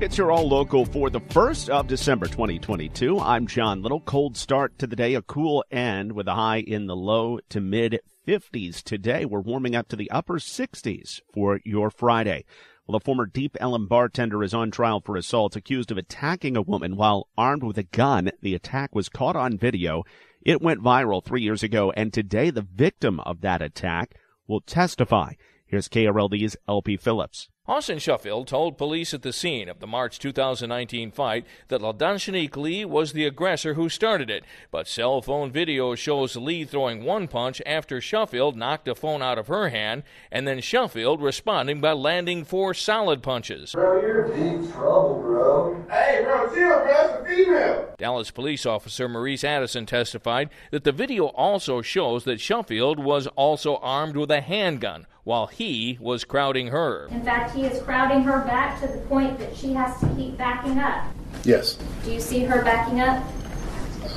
It's your all local for the 1st of December 2022. I'm John Little. Cold start to the day, a cool end with a high in the low to mid 50s today. We're warming up to the upper 60s for your Friday. Well, a former Deep Ellum bartender is on trial for assault, accused of attacking a woman while armed with a gun. The attack was caught on video. It went viral three years ago, and today the victim of that attack will testify. Here's KRLD's LP Phillips. Austin Shuffield told police at the scene of the March 2019 fight that L'Daijohnique Lee was the aggressor who started it, but cell phone video shows Lee throwing one punch after Shuffield knocked a phone out of her hand, and then Shuffield responding by landing four solid punches. Bro, you're deep trouble, bro. Hey, bro, chill, bro. That's a female. Dallas police officer Maurice Addison testified that the video also shows that Shuffield was also armed with a handgun while he was crowding her. In fact, he is crowding her back to the point that she has to keep backing up. Yes. Do you see her backing up?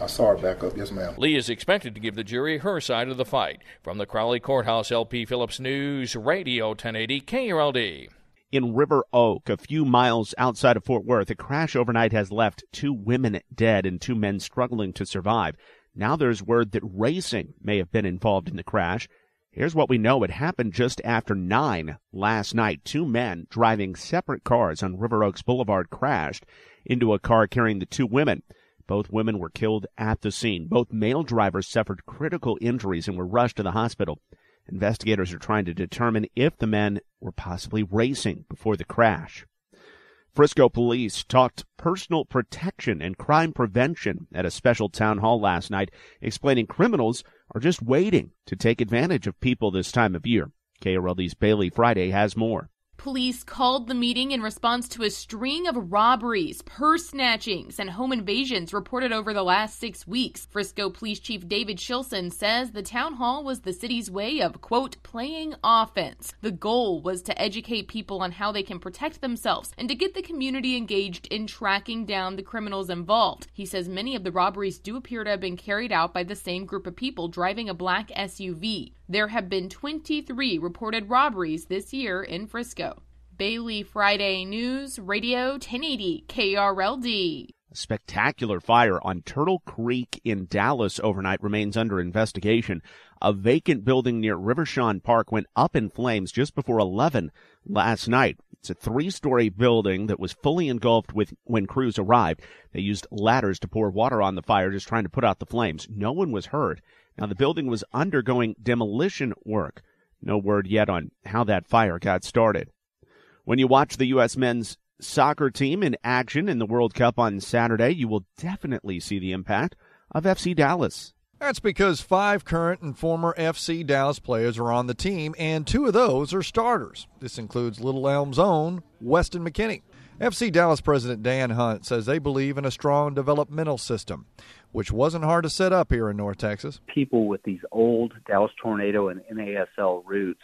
I saw her back up. Yes, ma'am. Lee is expected to give the jury her side of the fight. From the Crowley Courthouse, LP Phillips News, Radio 1080 KRLD. In River Oak, a few miles outside of Fort Worth, a crash overnight has left two women dead and two men struggling to survive. Now there's word that racing may have been involved in the crash. Here's what we know. It happened just after 9 last night. Two men driving separate cars on River Oaks Boulevard crashed into a car carrying the two women. Both women were killed at the scene. Both male drivers suffered critical injuries and were rushed to the hospital. Investigators are trying to determine if the men were possibly racing before the crash. Frisco police talked personal protection and crime prevention at a special town hall last night, explaining criminals are just waiting to take advantage of people this time of year. KRLD's Bailey Friday has more. Police called the meeting in response to a string of robberies, purse snatchings, and home invasions reported over the last six weeks. Frisco Police Chief David Shilson says the town hall was the city's way of, quote, playing offense. The goal was to educate people on how they can protect themselves and to get the community engaged in tracking down the criminals involved. He says many of the robberies do appear to have been carried out by the same group of people driving a black SUV. There have been 23 reported robberies this year in Frisco. Bailey Friday News, Radio 1080 KRLD. A spectacular fire on Turtle Creek in Dallas overnight remains under investigation. A vacant building near Reverchon Park went up in flames just before 11 last night. It's a three-story building that was fully engulfed with when crews arrived. They used ladders to pour water on the fire, just trying to put out the flames. No one was hurt. Now the building was undergoing demolition work. No word yet on how that fire got started. When you watch the U.S. men's soccer team in action in the World Cup on Saturday, you will definitely see the impact of FC Dallas. That's because five current and former FC Dallas players are on the team, and two of those are starters. This includes Little Elm's own Weston McKennie. FC Dallas President Dan Hunt says they believe in a strong developmental system, which wasn't hard to set up here in North Texas. People with these old Dallas Tornado and NASL roots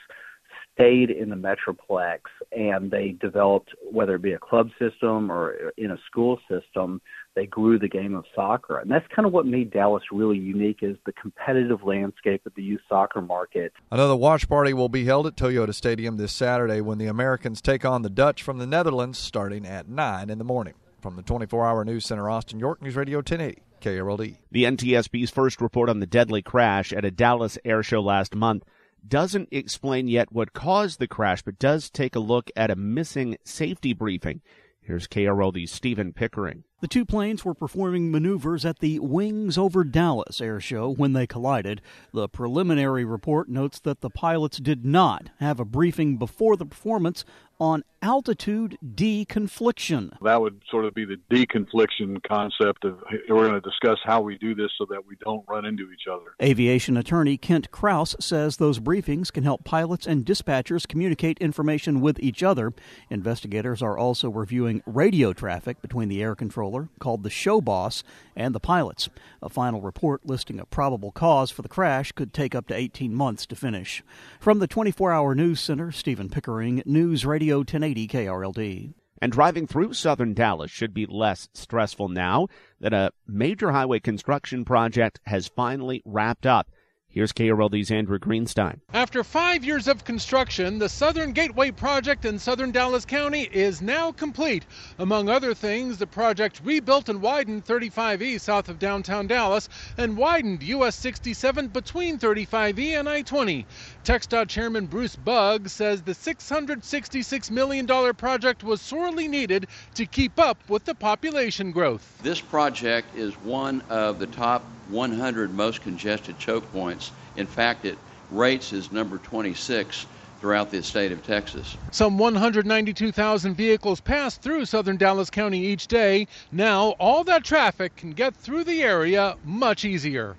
stayed in the Metroplex and they developed, whether it be a club system or in a school system, they grew the game of soccer. And that's kind of what made Dallas really unique is the competitive landscape of the youth soccer market. Another watch party will be held at Toyota Stadium this Saturday when the Americans take on the Dutch from the Netherlands starting at 9 in the morning. From the 24 hour news center, Austin York News Radio 1080. KRLD. The NTSB's first report on the deadly crash at a Dallas air show last month doesn't explain yet what caused the crash, but does take a look at a missing safety briefing. Here's KRLD's Stephen Pickering. The two planes were performing maneuvers at the Wings Over Dallas air show when they collided. The preliminary report notes that the pilots did not have a briefing before the performance on altitude deconfliction. That would sort of be the deconfliction concept of we're going to discuss how we do this so that we don't run into each other. Aviation attorney Kent Kraus says those briefings can help pilots and dispatchers communicate information with each other. Investigators are also reviewing radio traffic between the air controller, called the show boss, and the pilots. A final report listing a probable cause for the crash could take up to 18 months to finish. From the 24 hour news center, Stephen Pickering, News Radio 1080 KRLD. And driving through southern Dallas should be less stressful now that a major highway construction project has finally wrapped up. Here's KRLD's Andrew Greenstein. After five years of construction, the Southern Gateway project in southern Dallas County is now complete. Among other things, the project rebuilt and widened 35E south of downtown Dallas and widened US 67 between 35E and I 20. TxDOT Chairman Bruce Bugg says the $666 million project was sorely needed to keep up with the population growth. This project is one of the top 100 most congested choke points. In fact, it rates as number 26 throughout the state of Texas. Some 192,000 vehicles pass through southern Dallas County each day. Now, all that traffic can get through the area much easier.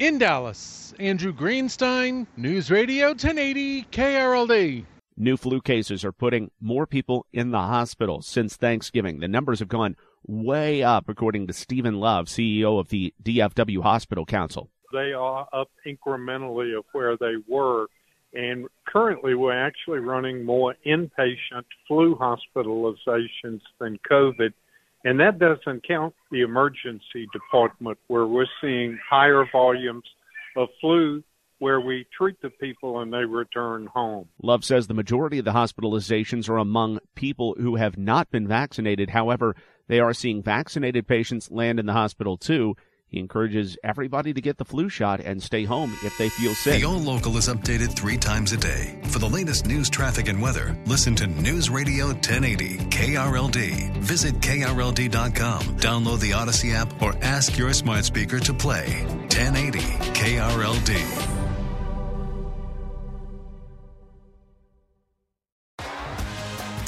In Dallas, Andrew Greenstein, News Radio 1080 KRLD. New flu cases are putting more people in the hospital since Thanksgiving. The numbers have gone way up, according to Stephen Love, CEO of the DFW Hospital Council. They are up incrementally of where they were. And currently, we're actually running more inpatient flu hospitalizations than COVID. And that doesn't count the emergency department, where we're seeing higher volumes of flu where we treat the people and they return home. Love says the majority of the hospitalizations are among people who have not been vaccinated. However, they are seeing vaccinated patients land in the hospital too. He encourages everybody to get the flu shot and stay home if they feel sick. The All Local is updated three times a day. For the latest news, traffic, and weather, listen to News Radio 1080 KRLD. Visit KRLD.com, download the Audacy app, or ask your smart speaker to play 1080 KRLD.